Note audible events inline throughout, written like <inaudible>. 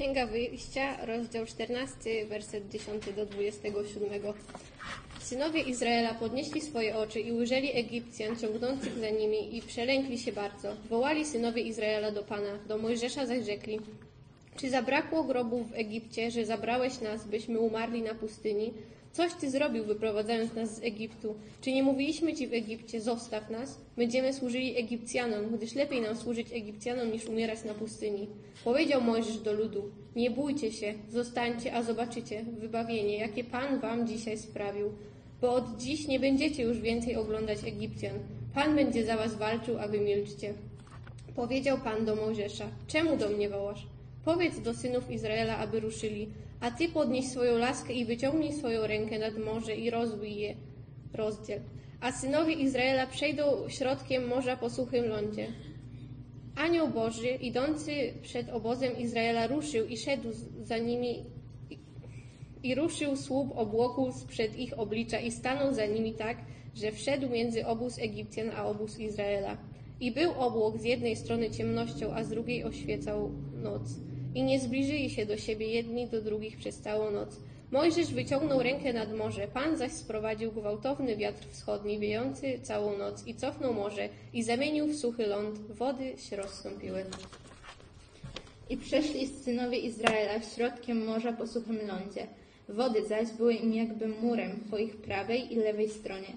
Księga Wyjścia, rozdział 14, werset 10 do 27. Synowie Izraela podnieśli swoje oczy i ujrzeli Egipcjan ciągnących za nimi i przelękli się bardzo. Wołali synowie Izraela do Pana, do Mojżesza zaś rzekli, czy zabrakło grobów w Egipcie, że zabrałeś nas, byśmy umarli na pustyni? Coś Ty zrobił, wyprowadzając nas z Egiptu. Czy nie mówiliśmy Ci w Egipcie, zostaw nas? Będziemy służyli Egipcjanom, gdyż lepiej nam służyć Egipcjanom, niż umierać na pustyni. Powiedział Mojżesz do ludu, nie bójcie się, zostańcie, a zobaczycie wybawienie, jakie Pan Wam dzisiaj sprawił. Bo od dziś nie będziecie już więcej oglądać Egipcjan. Pan będzie za Was walczył, a Wy milczcie. Powiedział Pan do Mojżesza, czemu do mnie wołasz? Powiedz do synów Izraela, aby ruszyli, a ty podnieś swoją laskę i wyciągnij swoją rękę nad morze i rozbij je, rozdziel. A synowie Izraela przejdą środkiem morza po suchym lądzie. Anioł Boży, idący przed obozem Izraela, ruszył i szedł za nimi i- ruszył słup obłoku sprzed ich oblicza i stanął za nimi tak, że wszedł między obóz Egipcjan a obóz Izraela. I był obłok z jednej strony ciemnością, a z drugiej oświecał noc. I nie zbliżyli się do siebie jedni do drugich przez całą noc. Mojżesz wyciągnął rękę nad morze, Pan zaś sprowadził gwałtowny wiatr wschodni, wiejący całą noc i cofnął morze i zamienił w suchy ląd, wody się rozstąpiły. I przeszli synowie Izraela środkiem morza po suchym lądzie. Wody zaś były im jakby murem po ich prawej i lewej stronie.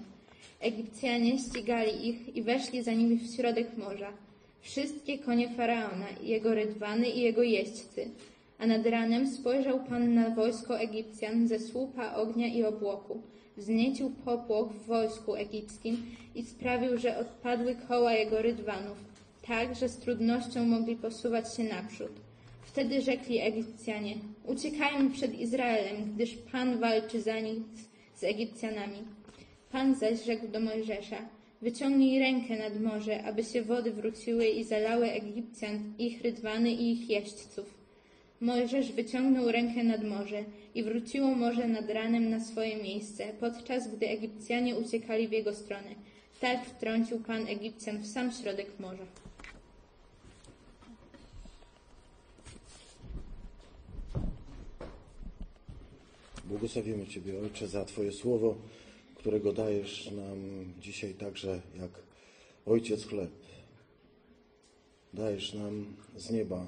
Egipcjanie ścigali ich i weszli za nimi w środek morza. Wszystkie konie Faraona, jego rydwany i jego jeźdźcy. A nad ranem spojrzał Pan na wojsko Egipcjan ze słupa ognia i obłoku. Wzniecił popłoch w wojsku egipskim i sprawił, że odpadły koła jego rydwanów, tak, że z trudnością mogli posuwać się naprzód. Wtedy rzekli Egipcjanie, uciekajmy przed Izraelem, gdyż Pan walczy za nich z Egipcjanami. Pan zaś rzekł do Mojżesza, wyciągnij rękę nad morze, aby się wody wróciły i zalały Egipcjan, ich rydwany i ich jeźdźców. Mojżesz wyciągnął rękę nad morze i wróciło morze nad ranem na swoje miejsce, podczas gdy Egipcjanie uciekali w jego stronę. Tak wtrącił Pan Egipcjan w sam środek morza. Błogosławimy Ciebie, Ojcze, za Twoje słowo, którego dajesz nam dzisiaj także jak Ojciec chleb. Dajesz nam z nieba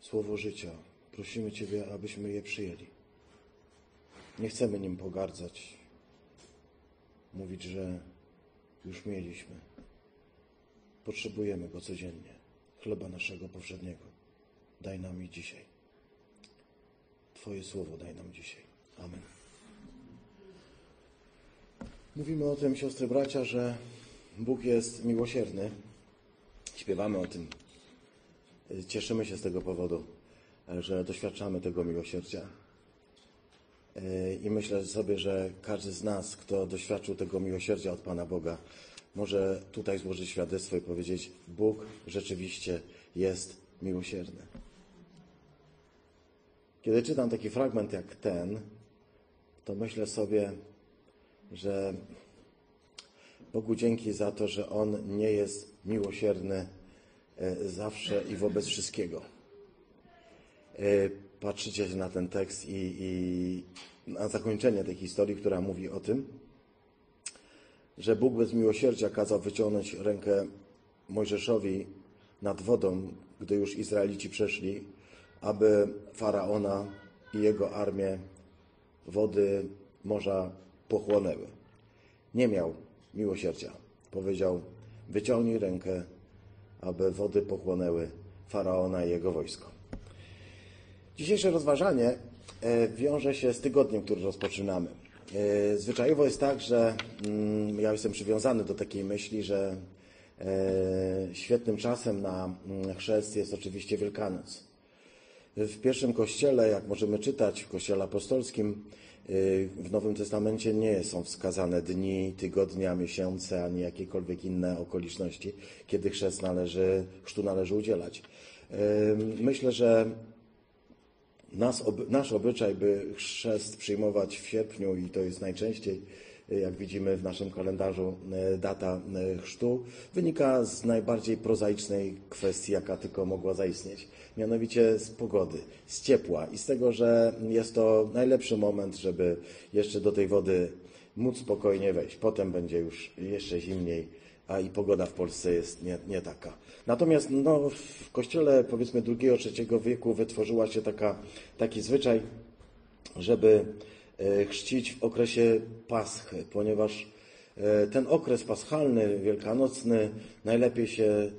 słowo życia. Prosimy Ciebie, abyśmy je przyjęli. Nie chcemy nim pogardzać, mówić, że już mieliśmy. Potrzebujemy go codziennie, chleba naszego powszedniego. Daj nam i dzisiaj. Twoje słowo daj nam dzisiaj. Amen. Mówimy o tym, siostry bracia, że Bóg jest miłosierny. Śpiewamy o tym. Cieszymy się z tego powodu, że doświadczamy tego miłosierdzia. I myślę sobie, że każdy z nas, kto doświadczył tego miłosierdzia od Pana Boga, może tutaj złożyć świadectwo i powiedzieć: Bóg rzeczywiście jest miłosierny. Kiedy czytam taki fragment jak ten, to myślę sobie, że Bogu dzięki za to, że On nie jest miłosierny e, zawsze i wobec wszystkiego. E, Patrzycie na ten tekst i, i na zakończenie tej historii, która mówi o tym, że Bóg bez miłosierdzia kazał wyciągnąć rękę Mojżeszowi nad wodą, gdy już Izraelici przeszli, aby faraona i jego armię wody morza pochłonęły. Nie miał miłosierdzia. Powiedział: Wyciągnij rękę, aby wody pochłonęły faraona i jego wojsko. Dzisiejsze rozważanie e, wiąże się z tygodniem, który rozpoczynamy. E, Zwyczajowo jest tak, że mm, ja jestem przywiązany do takiej myśli, że e, świetnym czasem na mm, chrzest jest oczywiście Wielkanoc. W pierwszym kościele, jak możemy czytać w kościele apostolskim, w Nowym Testamencie nie są wskazane dni, tygodnia, miesiące, ani jakiekolwiek inne okoliczności, kiedy chrzest należy, chrztu należy udzielać. Y, Myślę, że nas, nasz obyczaj, by chrzest przyjmować w sierpniu i to jest najczęściej jak widzimy w naszym kalendarzu, e, data e, chrztu, wynika z najbardziej prozaicznej kwestii, jaka tylko mogła zaistnieć. Mianowicie z pogody, z ciepła i z tego, że jest to najlepszy moment, żeby jeszcze do tej wody móc spokojnie wejść. Potem będzie już jeszcze zimniej, a i pogoda w Polsce jest nie, nie taka. Natomiast no, w kościele powiedzmy II-III wieku wytworzyła się taka, taki zwyczaj, żeby chrzcić w okresie Paschy, ponieważ e, ten okres paschalny, wielkanocny najlepiej się e,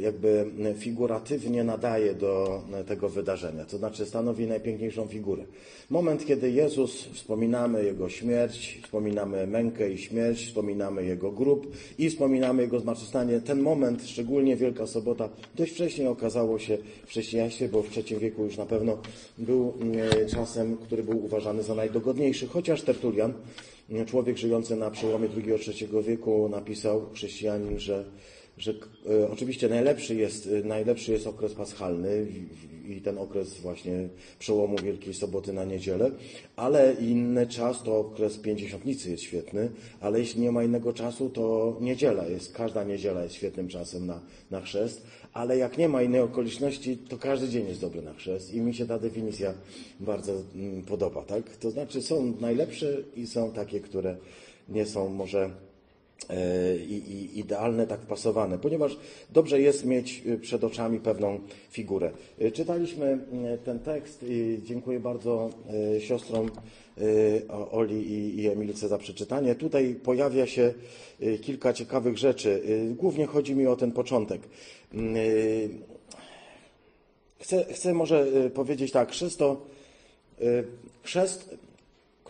jakby figuratywnie nadaje do tego wydarzenia, to znaczy stanowi najpiękniejszą figurę. Moment, kiedy Jezus, wspominamy Jego śmierć, wspominamy mękę i śmierć, wspominamy Jego grób i wspominamy Jego zmartwychwstanie. Ten moment, szczególnie Wielka Sobota, dość wcześnie okazało się w chrześcijaństwie, bo w III wieku już na pewno był mm, czasem, który był uważany za najdogodniejszy, chociaż Tertulian, człowiek żyjący na przełomie II-III wieku, napisał, chrześcijanin, że że e, oczywiście najlepszy jest, e, najlepszy jest okres paschalny i, i ten okres właśnie przełomu Wielkiej Soboty na niedzielę, ale inny czas to okres pięćdziesiątnicy jest świetny, ale jeśli nie ma innego czasu, to niedziela jest, każda niedziela jest świetnym czasem na, na chrzest, ale jak nie ma innej okoliczności, to każdy dzień jest dobry na chrzest i mi się ta definicja bardzo mm, podoba, tak? To znaczy są najlepsze i są takie, które nie są może i, i idealne, tak wpasowane, ponieważ dobrze jest mieć e, przed oczami pewną figurę. E, czytaliśmy ten tekst i dziękuję bardzo siostrom Oli i Emilce za przeczytanie. Tutaj pojawia się kilka ciekawych rzeczy. Głównie chodzi mi o ten początek. Chcę, chcę może powiedzieć tak, chrzest to chrzest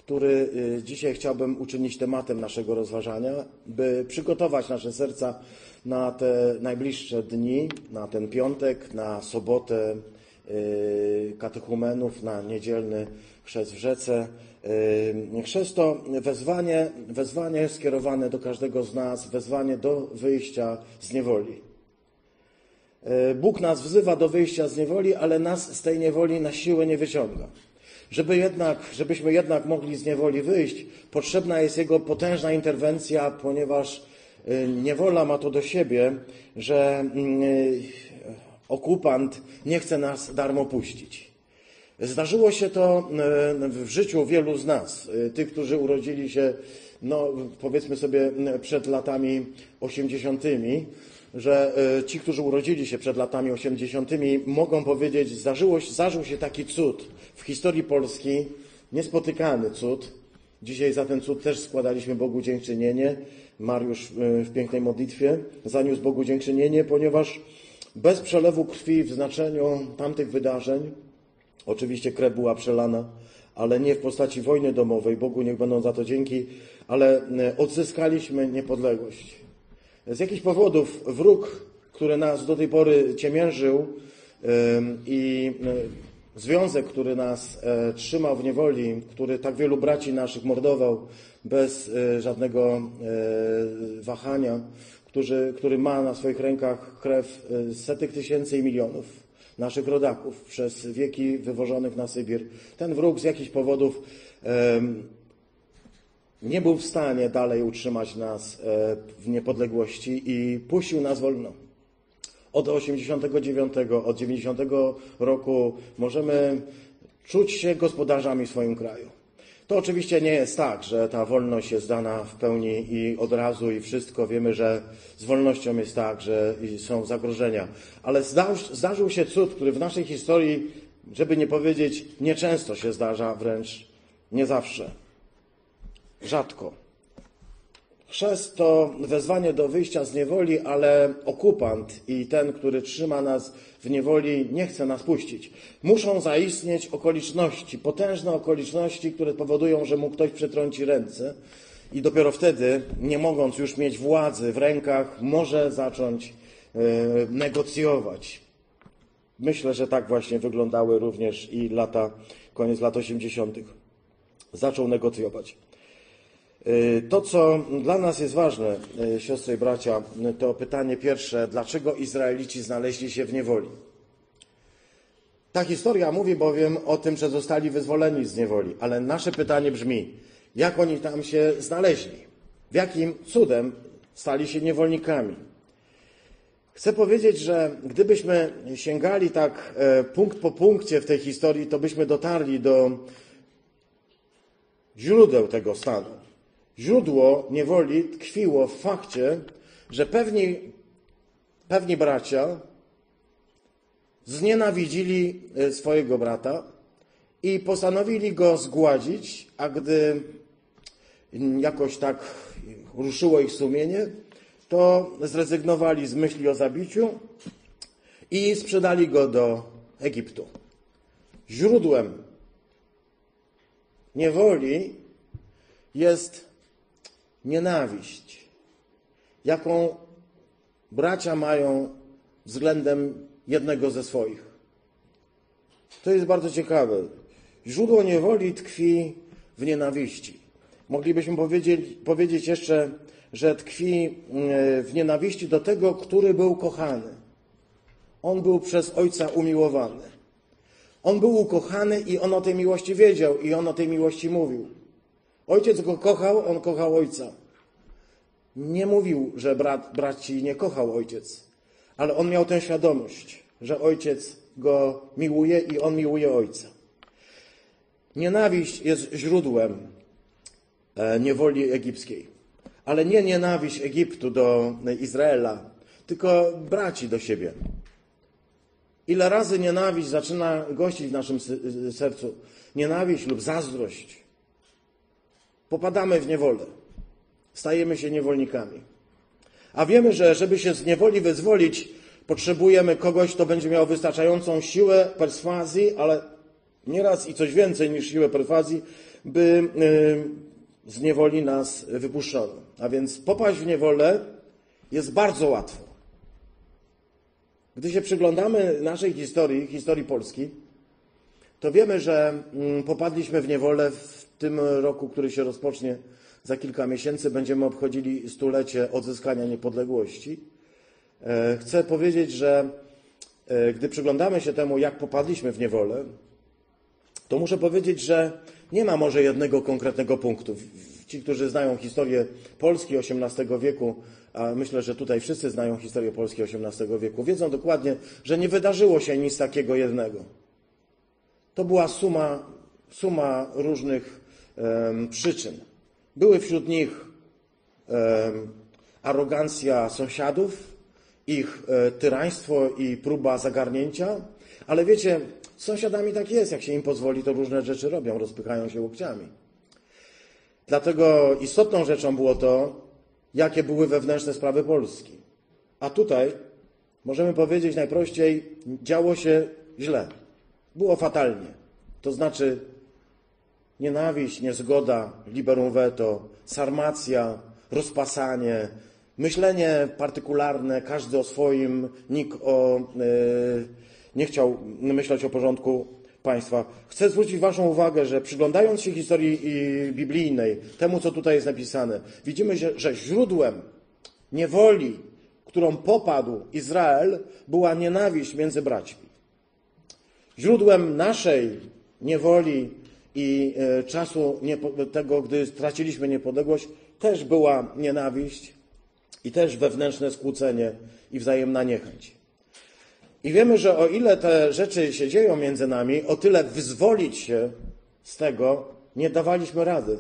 który y, dzisiaj chciałbym uczynić tematem naszego rozważania, by przygotować nasze serca na te najbliższe dni, na ten piątek, na sobotę y, katechumenów, na niedzielny chrzest w rzece. Y, chrzest to wezwanie, wezwanie skierowane do każdego z nas, wezwanie do wyjścia z niewoli. Bóg nas wzywa do wyjścia z niewoli, ale nas z tej niewoli na siłę nie wyciąga. Żeby jednak, żebyśmy jednak mogli z niewoli wyjść, potrzebna jest Jego potężna interwencja, ponieważ y, niewola ma to do siebie, że y, okupant nie chce nas darmo puścić. Zdarzyło się to y, w życiu wielu z nas, tych, którzy urodzili się, no, powiedzmy sobie, przed latami osiemdziesiątymi, że ci, którzy urodzili się przed latami osiemdziesiątymi, mogą powiedzieć, zdarzyło, zdarzył się taki cud historii Polski niespotykany cud. Dzisiaj za ten cud też składaliśmy Bogu dziękczynienie. Mariusz e, w pięknej modlitwie zaniósł Bogu dziękczynienie, ponieważ bez przelewu krwi w znaczeniu tamtych wydarzeń, oczywiście krew była przelana, ale nie w postaci wojny domowej, Bogu niech będą za to dzięki, ale e, odzyskaliśmy niepodległość. Z jakichś powodów wróg, który nas do tej pory ciemiężył i e, Związek, który nas e, trzymał w niewoli, który tak wielu braci naszych mordował bez e, żadnego e, wahania, który, który ma na swoich rękach krew setek tysięcy i milionów naszych rodaków przez wieki wywożonych na Sybir. Ten wróg z jakichś powodów nie był w stanie dalej utrzymać nas w niepodległości i puścił nas wolno. Od 89, od 90 roku możemy czuć się gospodarzami w swoim kraju. To oczywiście nie jest tak, że ta wolność jest dana w pełni i od razu i wszystko. Wiemy, że z wolnością jest tak, że są zagrożenia. Ale zdarzył się cud, który w naszej historii, żeby nie powiedzieć, nieczęsto się zdarza, wręcz nie zawsze. Rzadko. Chrzest to wezwanie do wyjścia z niewoli, ale okupant i ten, który trzyma nas w niewoli, nie chce nas puścić. Muszą zaistnieć okoliczności, potężne okoliczności, które powodują, że mu ktoś przetrąci ręce i dopiero wtedy, nie mogąc już mieć władzy w rękach, może zacząć e, negocjować. Myślę, że tak właśnie wyglądały również i lata, koniec lat 80. Zaczął negocjować. Y, to, co dla nas jest ważne, y, siostry i bracia, to pytanie pierwsze, dlaczego Izraelici znaleźli się w niewoli? Ta historia mówi bowiem o tym, że zostali wyzwoleni z niewoli, ale nasze pytanie brzmi, jak oni tam się znaleźli, w jakim cudem stali się niewolnikami. Chcę powiedzieć, że gdybyśmy sięgali tak e, punkt po punkcie w tej historii, to byśmy dotarli do źródeł tego stanu. Źródło niewoli tkwiło w fakcie, że pewni, pewni bracia znienawidzili e, swojego brata i postanowili go zgładzić, a gdy jakoś tak ruszyło ich sumienie, to zrezygnowali z myśli o zabiciu i sprzedali go do Egiptu. Źródłem niewoli jest nienawiść, jaką bracia mają względem jednego ze swoich. To jest bardzo ciekawe. Źródło niewoli tkwi w nienawiści. Moglibyśmy powiedzieć, powiedzieć jeszcze, że tkwi e, w nienawiści do tego, który był kochany. On był przez ojca umiłowany. On był ukochany i on o tej miłości wiedział i on o tej miłości mówił. Ojciec go kochał, on kochał ojca. Nie mówił, że brat, braci nie kochał ojciec, ale on miał tę świadomość, że ojciec go miłuje i on miłuje ojca. Nienawiść jest źródłem e, niewoli egipskiej, ale nie nienawiść Egiptu do Izraela, tylko braci do siebie. Ile razy nienawiść zaczyna gościć w naszym sercu? Nienawiść lub zazdrość. Popadamy w niewolę. Stajemy się niewolnikami. A wiemy, że żeby się z niewoli wyzwolić, potrzebujemy kogoś, kto będzie miał wystarczającą siłę perswazji, ale nieraz i coś więcej niż siłę perswazji, by y, z niewoli nas wypuszczono. A więc popaść w niewolę jest bardzo łatwo. Gdy się przyglądamy naszej historii, historii Polski, to wiemy, że mm, popadliśmy w niewolę w tym roku, który się rozpocznie za kilka miesięcy. Będziemy obchodzili stulecie odzyskania niepodległości. E, chcę powiedzieć, że e, gdy przyglądamy się temu, jak popadliśmy w niewolę, to muszę powiedzieć, że nie ma może jednego konkretnego punktu. Ci, którzy znają historię Polski XVIII wieku, a myślę, że tutaj wszyscy znają historię Polski XVIII wieku, wiedzą dokładnie, że nie wydarzyło się nic takiego jednego. To była suma, suma różnych przyczyn. Były wśród nich arogancja sąsiadów, ich e, tyraństwo i próba zagarnięcia, ale wiecie, z sąsiadami tak jest, jak się im pozwoli, to różne rzeczy robią, rozpychają się łokciami. Dlatego istotną rzeczą było to, jakie były wewnętrzne sprawy Polski. A tutaj, możemy powiedzieć najprościej, działo się źle. Było fatalnie. To znaczy nienawiść, niezgoda, liberum veto, sarmacja, rozpasanie, myślenie partykularne, każdy o swoim, nikt o, yy, nie chciał myśleć o porządku państwa. Chcę zwrócić Waszą uwagę, że przyglądając się historii biblijnej, temu co tutaj jest napisane, widzimy, że, że źródłem niewoli, którą popadł Izrael, była nienawiść między braćmi. Źródłem naszej niewoli i e, czasu tego, gdy straciliśmy niepodległość, też była nienawiść i też wewnętrzne skłócenie i wzajemna niechęć. I wiemy, że o ile te rzeczy się dzieją między nami, o tyle wyzwolić się z tego nie dawaliśmy rady.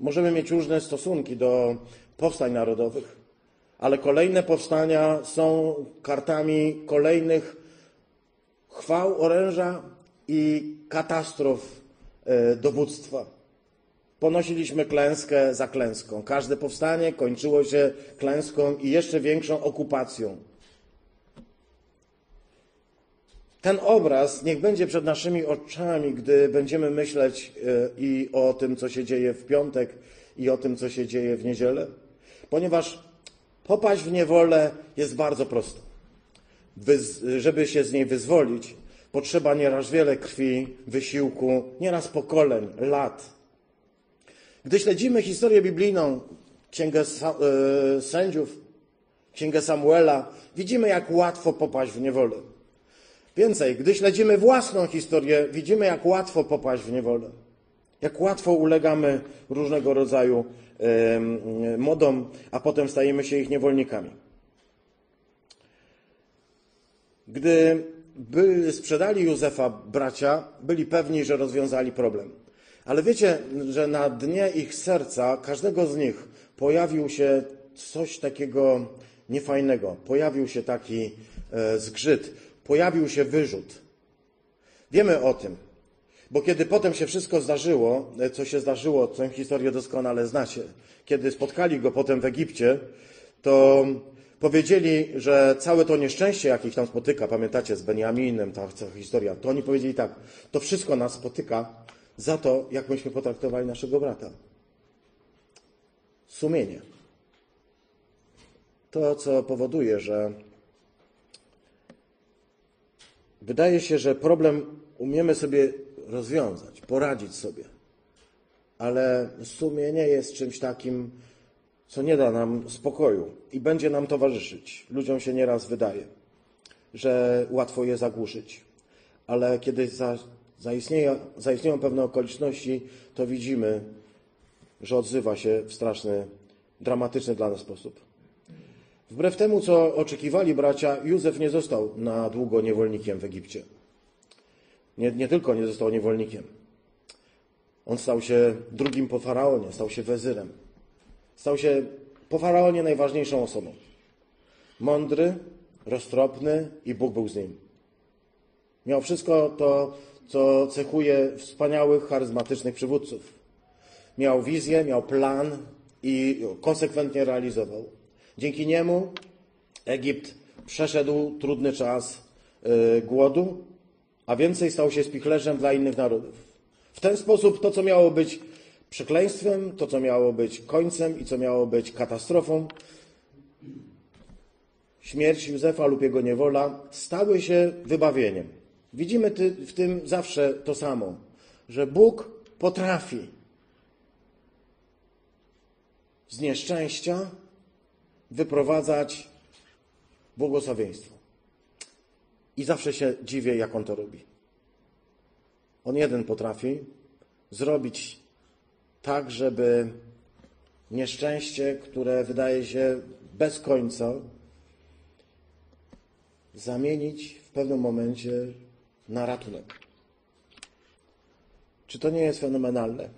Możemy mieć różne stosunki do powstań narodowych, ale kolejne powstania są kartami kolejnych chwał oręża i katastrof e, dowództwa. Ponosiliśmy klęskę za klęską. Każde powstanie kończyło się klęską i jeszcze większą okupacją. Ten obraz niech będzie przed naszymi oczami, gdy będziemy myśleć e, i o tym, co się dzieje w piątek, i o tym, co się dzieje w niedzielę, ponieważ popaść w niewolę jest bardzo prosto. Żeby się z niej wyzwolić, potrzeba nieraz wiele krwi, wysiłku, nieraz pokoleń, lat. Gdy śledzimy historię biblijną, Księgę e, Sędziów, Księgę Samuela, widzimy, jak łatwo popaść w niewolę. Więcej, gdy śledzimy własną historię, widzimy, jak łatwo popaść w niewolę. Jak łatwo ulegamy różnego rodzaju modom, a potem stajemy się ich niewolnikami. Gdy by sprzedali Józefa bracia, byli pewni, że rozwiązali problem. Ale wiecie, że na dnie ich serca, każdego z nich, pojawił się coś takiego niefajnego. Pojawił się taki e, zgrzyt, pojawił się wyrzut. Wiemy o tym, bo kiedy potem się wszystko zdarzyło, e, co się zdarzyło, tę historię doskonale znacie, kiedy spotkali go potem w Egipcie, to powiedzieli, że całe to nieszczęście, jakie ich tam spotyka, pamiętacie z Benjaminem, ta historia, to oni powiedzieli tak, to wszystko nas spotyka za to, jak myśmy potraktowali naszego brata. Sumienie. To, co powoduje, że wydaje się, że problem umiemy sobie rozwiązać, poradzić sobie, ale sumienie jest czymś takim, co nie da nam spokoju i będzie nam towarzyszyć. Ludziom się nieraz wydaje, że łatwo je zagłuszyć, ale kiedy za, zaistnieją, zaistnieją pewne okoliczności, to widzimy, że odzywa się w straszny, dramatyczny dla nas sposób. Wbrew temu, co oczekiwali bracia, Józef nie został na długo niewolnikiem w Egipcie. Nie, nie tylko nie został niewolnikiem. On stał się drugim po faraonie, stał się wezyrem. Stał się po faraonie najważniejszą osobą. Mądry, roztropny i Bóg był z nim. Miał wszystko to, co cechuje wspaniałych, charyzmatycznych przywódców. Miał wizję, miał plan i konsekwentnie realizował. Dzięki niemu Egipt przeszedł trudny czas yy, głodu, a więcej stał się spichlerzem dla innych narodów. W ten sposób to, co miało być przekleństwem, to, co miało być końcem i co miało być katastrofą, śmierć Józefa lub jego niewola, stały się wybawieniem. Widzimy w tym zawsze to samo, że Bóg potrafi z nieszczęścia wyprowadzać błogosławieństwo. I zawsze się dziwię, jak on to robi. On jeden potrafi zrobić tak, żeby nieszczęście, które wydaje się bez końca, zamienić w pewnym momencie na ratunek. Czy to nie jest fenomenalne?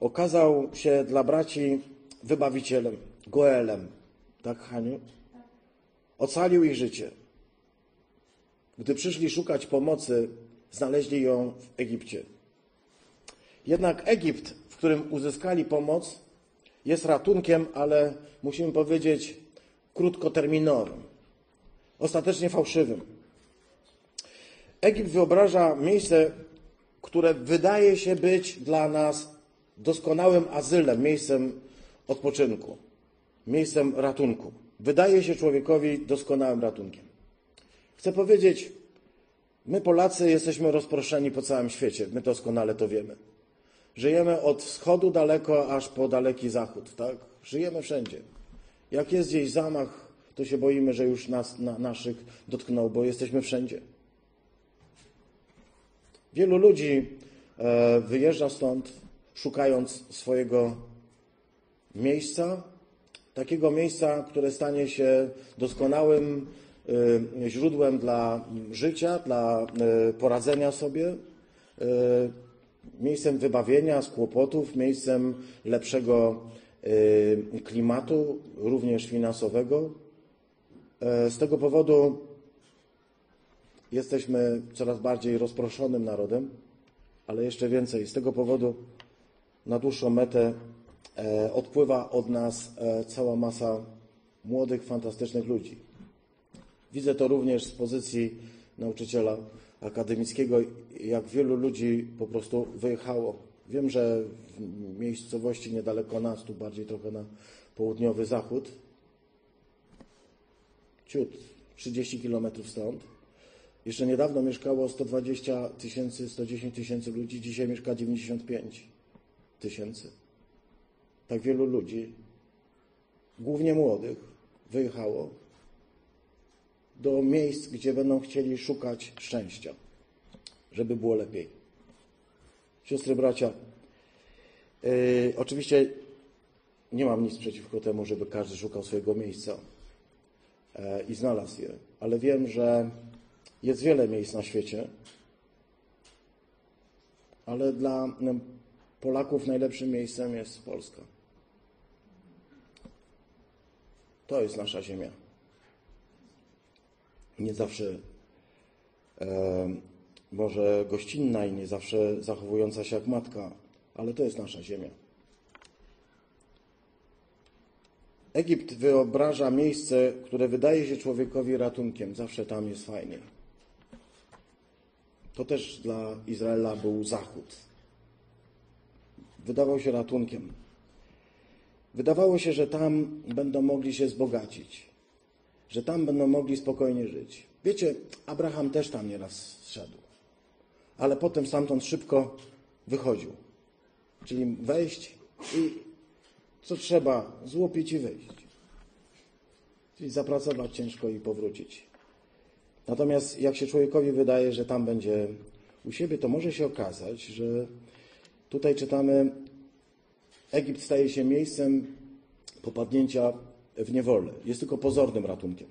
Okazał się dla braci wybawicielem, Goelem. Tak, Haniu? Ocalił ich życie. Gdy przyszli szukać pomocy, znaleźli ją w Egipcie. Jednak Egipt, w którym uzyskali pomoc, jest ratunkiem, ale musimy powiedzieć krótkoterminowym, ostatecznie fałszywym. Egipt wyobraża miejsce, które wydaje się być dla nas doskonałym azylem, miejscem odpoczynku, miejscem ratunku. Wydaje się człowiekowi doskonałym ratunkiem. Chcę powiedzieć, my Polacy jesteśmy rozproszeni po całym świecie, my doskonale to wiemy. Żyjemy od wschodu daleko aż po daleki zachód, tak? Żyjemy wszędzie. Jak jest gdzieś zamach, to się boimy, że już nas, na, naszych dotknął, bo jesteśmy wszędzie. Wielu ludzi e, wyjeżdża stąd, szukając swojego miejsca, takiego miejsca, które stanie się doskonałym e, źródłem dla życia, dla e, poradzenia sobie, e, miejscem wybawienia z kłopotów, miejscem lepszego e, klimatu, również finansowego. E, Z tego powodu jesteśmy coraz bardziej rozproszonym narodem, ale jeszcze więcej. Z tego powodu na dłuższą metę e, odpływa od nas e, cała masa młodych, fantastycznych ludzi. Widzę to również z pozycji nauczyciela akademickiego, jak wielu ludzi po prostu wyjechało. Wiem, że w miejscowości niedaleko nas, tu bardziej trochę na południowy zachód, ciut, 30 kilometrów stąd, jeszcze niedawno mieszkało 120 tysięcy, 110 tysięcy ludzi, dzisiaj mieszka 95 tysięcy. Tak wielu ludzi, głównie młodych, wyjechało do miejsc, gdzie będą chcieli szukać szczęścia, żeby było lepiej. Siostry, bracia, yy, oczywiście nie mam nic przeciwko temu, żeby każdy szukał swojego miejsca e, i znalazł je, ale wiem, że jest wiele miejsc na świecie, ale dla Polaków najlepszym miejscem jest Polska. To jest nasza ziemia. Nie zawsze e, może gościnna i nie zawsze zachowująca się jak matka, ale to jest nasza ziemia. Egipt wyobraża miejsce, które wydaje się człowiekowi ratunkiem. Zawsze tam jest fajnie. To też dla Izraela był zachód. Wydawał się ratunkiem. Wydawało się, że tam będą mogli się wzbogacić, że tam będą mogli spokojnie żyć. Wiecie, Abraham też tam nieraz szedł, ale potem stamtąd szybko wychodził. Czyli wejść i co trzeba, złupić i wyjść. Czyli zapracować ciężko i powrócić. Natomiast jak się człowiekowi wydaje, że tam będzie u siebie, to może się okazać, że tutaj czytamy, Egipt staje się miejscem popadnięcia w niewolę. Jest tylko pozornym ratunkiem.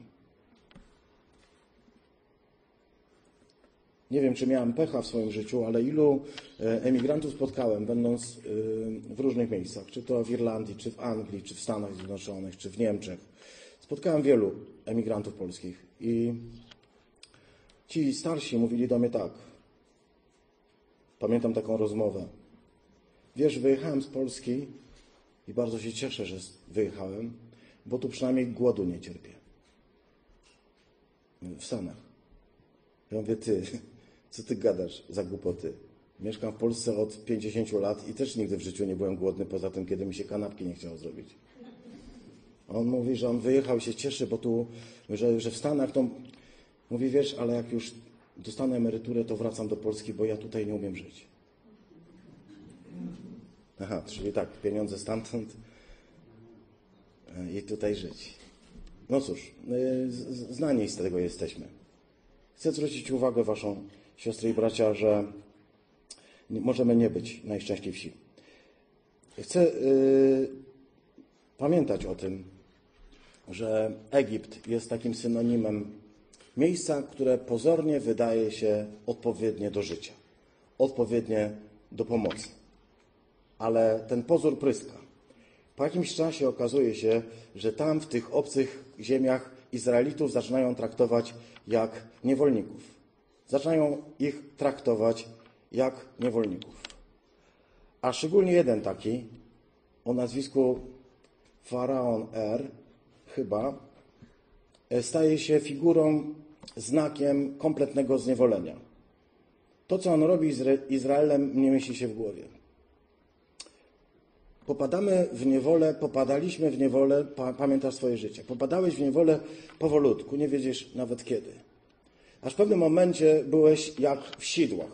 Nie wiem, czy miałem pecha w swoim życiu, ale ilu e, emigrantów spotkałem, będąc e, w różnych miejscach, czy to w Irlandii, czy w Anglii, czy w Stanach Zjednoczonych, czy w Niemczech. Spotkałem wielu emigrantów polskich i ci starsi mówili do mnie tak. Pamiętam taką rozmowę. Wiesz, wyjechałem z Polski i bardzo się cieszę, że wyjechałem, bo tu przynajmniej głodu nie cierpię. W Stanach. Ja mówię, ty, <laughs> co ty gadasz za głupoty? Mieszkam w Polsce od 50 lat i też nigdy w życiu nie byłem głodny, poza tym, kiedy mi się kanapki nie chciało zrobić. On mówi, że on wyjechał się cieszy, bo tu, że, że w Stanach to... Mówi, wiesz, ale jak już dostanę emeryturę, to wracam do Polski, bo ja tutaj nie umiem żyć. Aha, czyli tak, pieniądze stamtąd i tutaj żyć. No cóż, e, znani z tego jesteśmy. Chcę zwrócić uwagę Waszą, siostry i bracia, że możemy nie być najszczęśliwsi. Chcę y, pamiętać o tym, że Egipt jest takim synonimem miejsca, które pozornie wydaje się odpowiednie do życia, odpowiednie do pomocy. Ale ten pozór pryska. Po jakimś czasie okazuje się, że tam w tych obcych ziemiach Izraelitów zaczynają traktować jak niewolników. Zaczynają ich traktować jak niewolników. A szczególnie jeden taki o nazwisku Faraon R, chyba, staje się figurą, znakiem kompletnego zniewolenia. To, co on robi z Izraelem, nie mieści się w głowie. Popadamy w niewolę, popadaliśmy w niewolę, pamiętasz swoje życie. Popadałeś w niewolę powolutku, nie wiedziesz nawet kiedy. Aż w pewnym momencie byłeś jak w sidłach.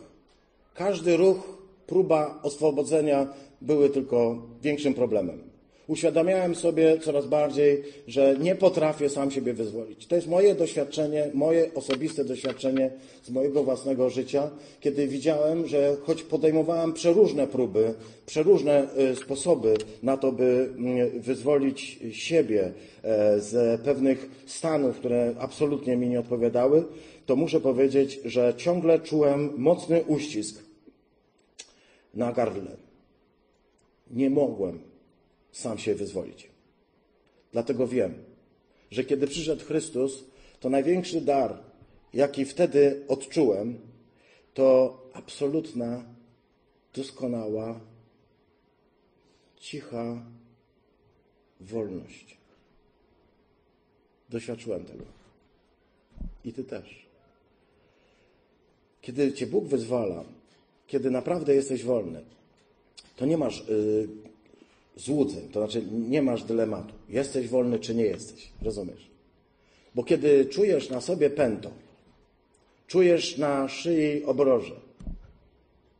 Każdy ruch, próba oswobodzenia były tylko większym problemem uświadamiałem sobie coraz bardziej, że nie potrafię sam siebie wyzwolić. To jest moje doświadczenie, moje osobiste doświadczenie z mojego własnego życia, kiedy widziałem, że choć podejmowałem przeróżne próby, przeróżne y, sposoby na to, by mm, wyzwolić siebie e, z pewnych stanów, które absolutnie mi nie odpowiadały, to muszę powiedzieć, że ciągle czułem mocny uścisk na gardle. Nie mogłem sam się wyzwolić. Dlatego wiem, że kiedy przyszedł Chrystus, to największy dar, jaki wtedy odczułem, to absolutna, doskonała, cicha wolność. Doświadczyłem tego. I ty też. Kiedy cię Bóg wyzwala, kiedy naprawdę jesteś wolny, to nie masz y, złudzeń, to znaczy nie masz dylematu. Jesteś wolny, czy nie jesteś. Rozumiesz? Bo kiedy czujesz na sobie pęto, czujesz na szyi obroże,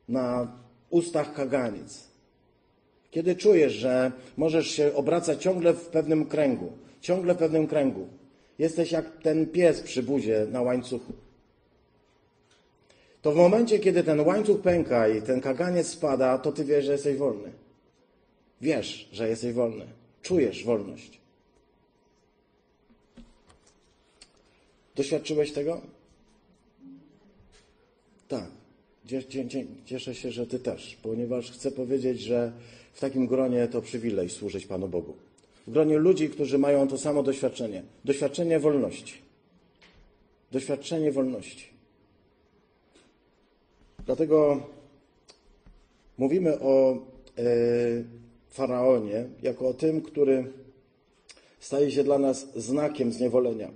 na ustach kaganic, kiedy czujesz, że możesz się obracać ciągle w pewnym kręgu, ciągle w pewnym kręgu, jesteś jak ten pies przy buzie na łańcuchu, to w momencie, kiedy ten łańcuch pęka i ten kaganiec spada, to ty wiesz, że jesteś wolny. Wiesz, że jesteś wolny. Czujesz wolność. Doświadczyłeś tego? Tak. Cie- cie- cie- Cieszę się, że ty też, ponieważ chcę powiedzieć, że w takim gronie to przywilej służyć Panu Bogu. W gronie ludzi, którzy mają to samo doświadczenie. Doświadczenie wolności. Doświadczenie wolności. Dlatego mówimy o e, faraonie jako o tym, który staje się dla nas znakiem zniewolenia.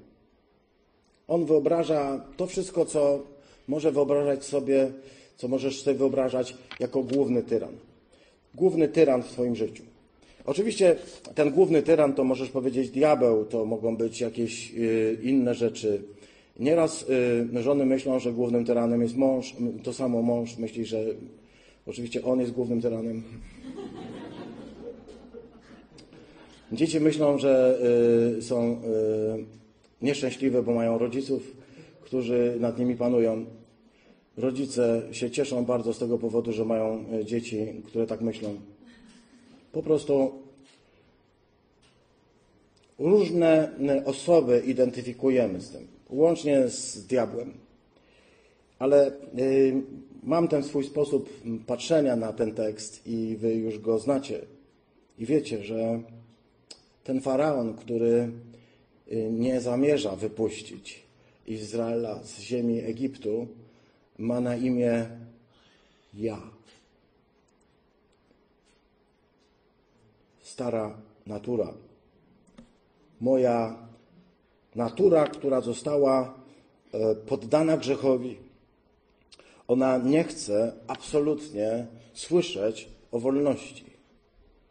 On wyobraża to wszystko, co może wyobrażać sobie, co możesz sobie wyobrażać jako główny tyran. Główny tyran w Twoim życiu. Oczywiście ten główny tyran to możesz powiedzieć diabeł, to mogą być jakieś y, inne rzeczy. Nieraz y, żony myślą, że głównym tyranem jest mąż, to samo mąż myśli, że oczywiście on jest głównym tyranem. Dzieci myślą, że y, są y, nieszczęśliwe, bo mają rodziców, którzy nad nimi panują. Rodzice się cieszą bardzo z tego powodu, że mają y, dzieci, które tak myślą. Po prostu różne osoby identyfikujemy z tym, łącznie z diabłem. Ale mam ten swój sposób patrzenia na ten tekst i wy już go znacie. I wiecie, że ten faraon, który y, nie zamierza wypuścić Izraela z ziemi Egiptu, ma na imię ja. Stara natura. Moja natura, która została e, poddana grzechowi. Ona nie chce absolutnie słyszeć o wolności.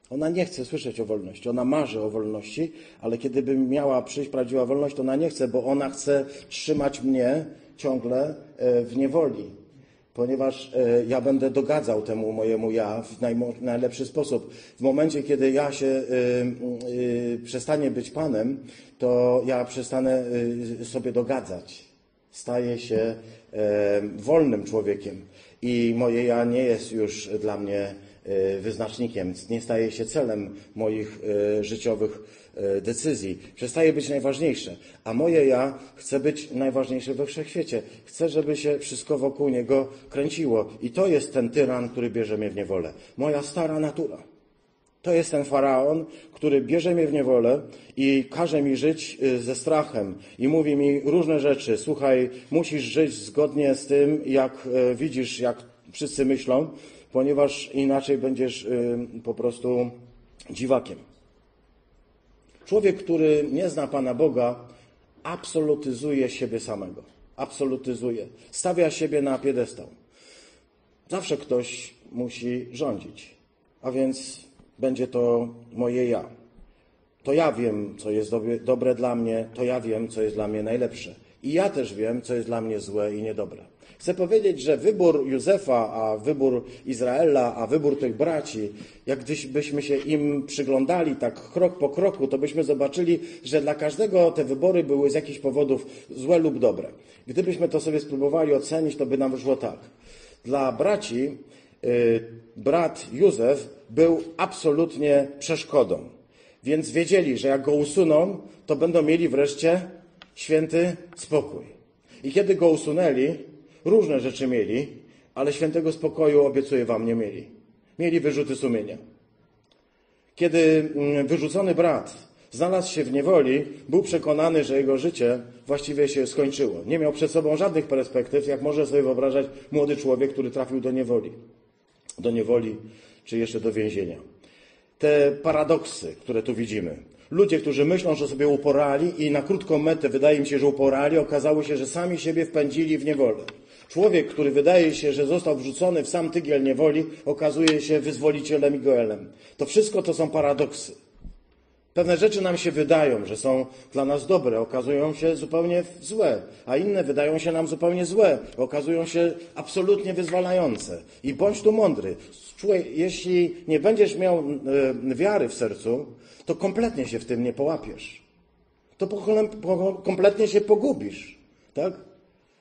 Ona nie chce słyszeć o wolności, ona marzy o wolności, ale kiedy by miała przyjść prawdziwa wolność, to ona nie chce, bo ona chce trzymać mnie ciągle e, w niewoli, ponieważ e, ja będę dogadzał temu mojemu ja w najlepszy sposób. W momencie, kiedy ja się y, przestanie być Panem, to ja przestanę sobie dogadzać. Staję się e, wolnym człowiekiem i moje ja nie jest już dla mnie e, wyznacznikiem, nie staje się celem moich e, życiowych e, decyzji. Przestaje być najważniejsze, a moje ja chce być najważniejsze we wszechświecie. Chcę, żeby się wszystko wokół niego kręciło i to jest ten tyran, który bierze mnie w niewolę. Moja stara natura. To jest ten faraon, który bierze mnie w niewolę i każe mi żyć ze strachem i mówi mi różne rzeczy. Słuchaj, musisz żyć zgodnie z tym, jak widzisz, jak wszyscy myślą, ponieważ inaczej będziesz y, po prostu dziwakiem. Człowiek, który nie zna Pana Boga, absolutyzuje siebie samego. Absolutyzuje. Stawia siebie na piedestał. Zawsze ktoś musi rządzić, a więc będzie to moje ja. To ja wiem, co jest dobre, dobre dla mnie, to ja wiem, co jest dla mnie najlepsze. I ja też wiem, co jest dla mnie złe i niedobre. Chcę powiedzieć, że wybór Józefa, a wybór Izraela, a wybór tych braci, jak gdybyśmy się im przyglądali tak krok po kroku, to byśmy zobaczyli, że dla każdego te wybory były z jakichś powodów złe lub dobre. Gdybyśmy to sobie spróbowali ocenić, to by nam wyszło tak. Dla braci y, brat Józef był absolutnie przeszkodą. Więc wiedzieli, że jak go usuną, to będą mieli wreszcie święty spokój. I kiedy go usunęli, różne rzeczy mieli, ale świętego spokoju, obiecuję wam, nie mieli. Mieli wyrzuty sumienia. Kiedy mm, wyrzucony brat znalazł się w niewoli, był przekonany, że jego życie właściwie się skończyło. Nie miał przed sobą żadnych perspektyw, jak może sobie wyobrażać młody człowiek, który trafił do niewoli. Do niewoli czy jeszcze do więzienia. Te paradoksy, które tu widzimy. Ludzie, którzy myślą, że sobie uporali i na krótką metę wydaje mi się, że uporali, okazało się, że sami siebie wpędzili w niewolę. Człowiek, który wydaje się, że został wrzucony w sam tygiel niewoli, okazuje się wyzwolicielem i goelem. To wszystko to są paradoksy. Pewne rzeczy nam się wydają, że są dla nas dobre, okazują się zupełnie złe, a inne wydają się nam zupełnie złe, okazują się absolutnie wyzwalające. I bądź tu mądry. Jeśli nie będziesz miał e, wiary w sercu, to kompletnie się w tym nie połapiesz. To kompletnie się pogubisz, tak?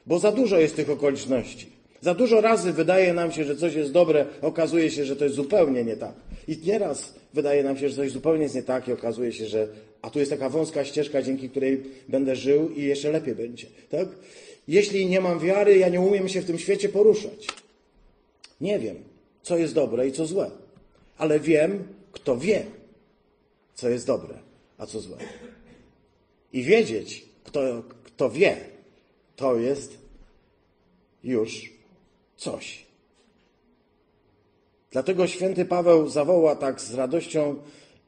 Bo za dużo jest tych okoliczności. Za dużo razy wydaje nam się, że coś jest dobre, okazuje się, że to jest zupełnie nie tak. I nieraz wydaje nam się, że coś zupełnie jest nie tak i okazuje się, że a tu jest taka wąska ścieżka, dzięki której będę żył i jeszcze lepiej będzie. Tak? Jeśli nie mam wiary, ja nie umiem się w tym świecie poruszać. Nie wiem, co jest dobre i co złe. Ale wiem, kto wie, co jest dobre, a co złe. I wiedzieć, kto, kto wie, to jest już coś. Dlatego święty Paweł zawoła tak z radością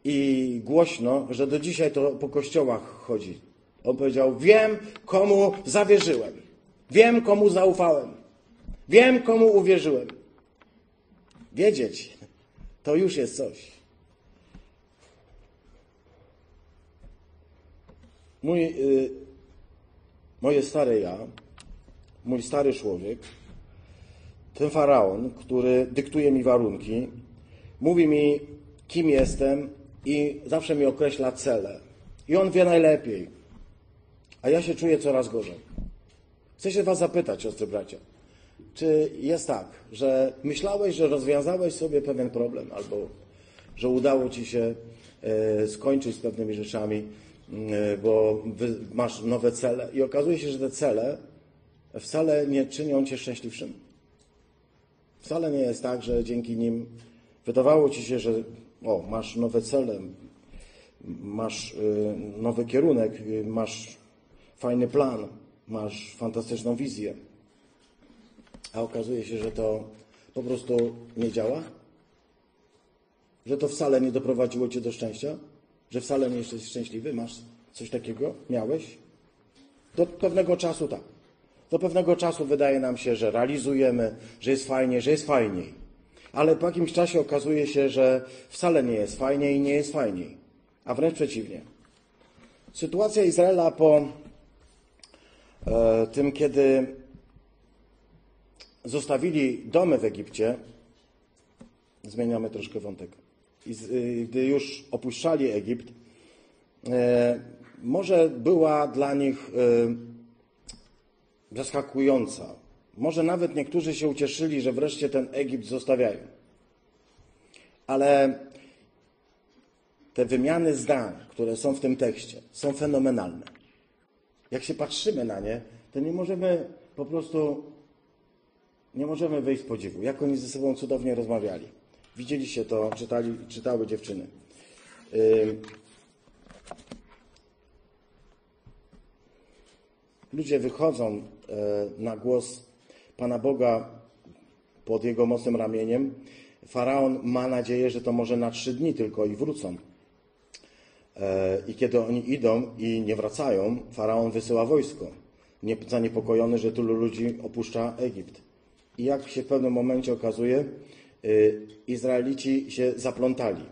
i głośno, że do dzisiaj to po kościołach chodzi. On powiedział: Wiem, komu zawierzyłem. Wiem, komu zaufałem. Wiem, komu uwierzyłem. Wiedzieć to już jest coś. Mój, y, moje stare ja, mój stary człowiek, ten faraon, który dyktuje mi warunki, mówi mi, kim jestem i zawsze mi określa cele. I on wie najlepiej. A ja się czuję coraz gorzej. Chcę się Was zapytać, siostry bracia, czy jest tak, że myślałeś, że rozwiązałeś sobie pewien problem, albo że udało Ci się e, skończyć z pewnymi rzeczami, bo wy, masz nowe cele i okazuje się, że te cele wcale nie czynią Cię szczęśliwszym? Wcale nie jest tak, że dzięki nim wydawało ci się, że o, masz nowe cele, masz y, nowy kierunek, y, masz fajny plan, masz fantastyczną wizję. A okazuje się, że to po prostu nie działa? Że to wcale nie doprowadziło cię do szczęścia? Że wcale nie jesteś szczęśliwy? Masz coś takiego? Miałeś? Do pewnego czasu tak. Do pewnego czasu wydaje nam się, że realizujemy, że jest fajnie, że jest fajniej. Ale po jakimś czasie okazuje się, że wcale nie jest fajniej i nie jest fajniej. A wręcz przeciwnie. Sytuacja Izraela po e, tym, kiedy zostawili domy w Egipcie, zmieniamy troszkę wątek, gdy już opuszczali Egipt, e, może była dla nich e, zaskakująca. Może nawet niektórzy się ucieszyli, że wreszcie ten Egipt zostawiają. Ale te wymiany zdań, które są w tym tekście, są fenomenalne. Jak się patrzymy na nie, to nie możemy po prostu nie możemy wyjść z podziwu, jak oni ze sobą cudownie rozmawiali. Widzieliście to, czytali, czytały dziewczyny. Ludzie wychodzą e, na głos Pana Boga pod Jego mocnym ramieniem. Faraon ma nadzieję, że to może na trzy dni tylko i wrócą. E, I kiedy oni idą i nie wracają, Faraon wysyła wojsko, zaniepokojony, że tylu ludzi opuszcza Egipt. I jak się w pewnym momencie okazuje, Izraelici się zaplątali.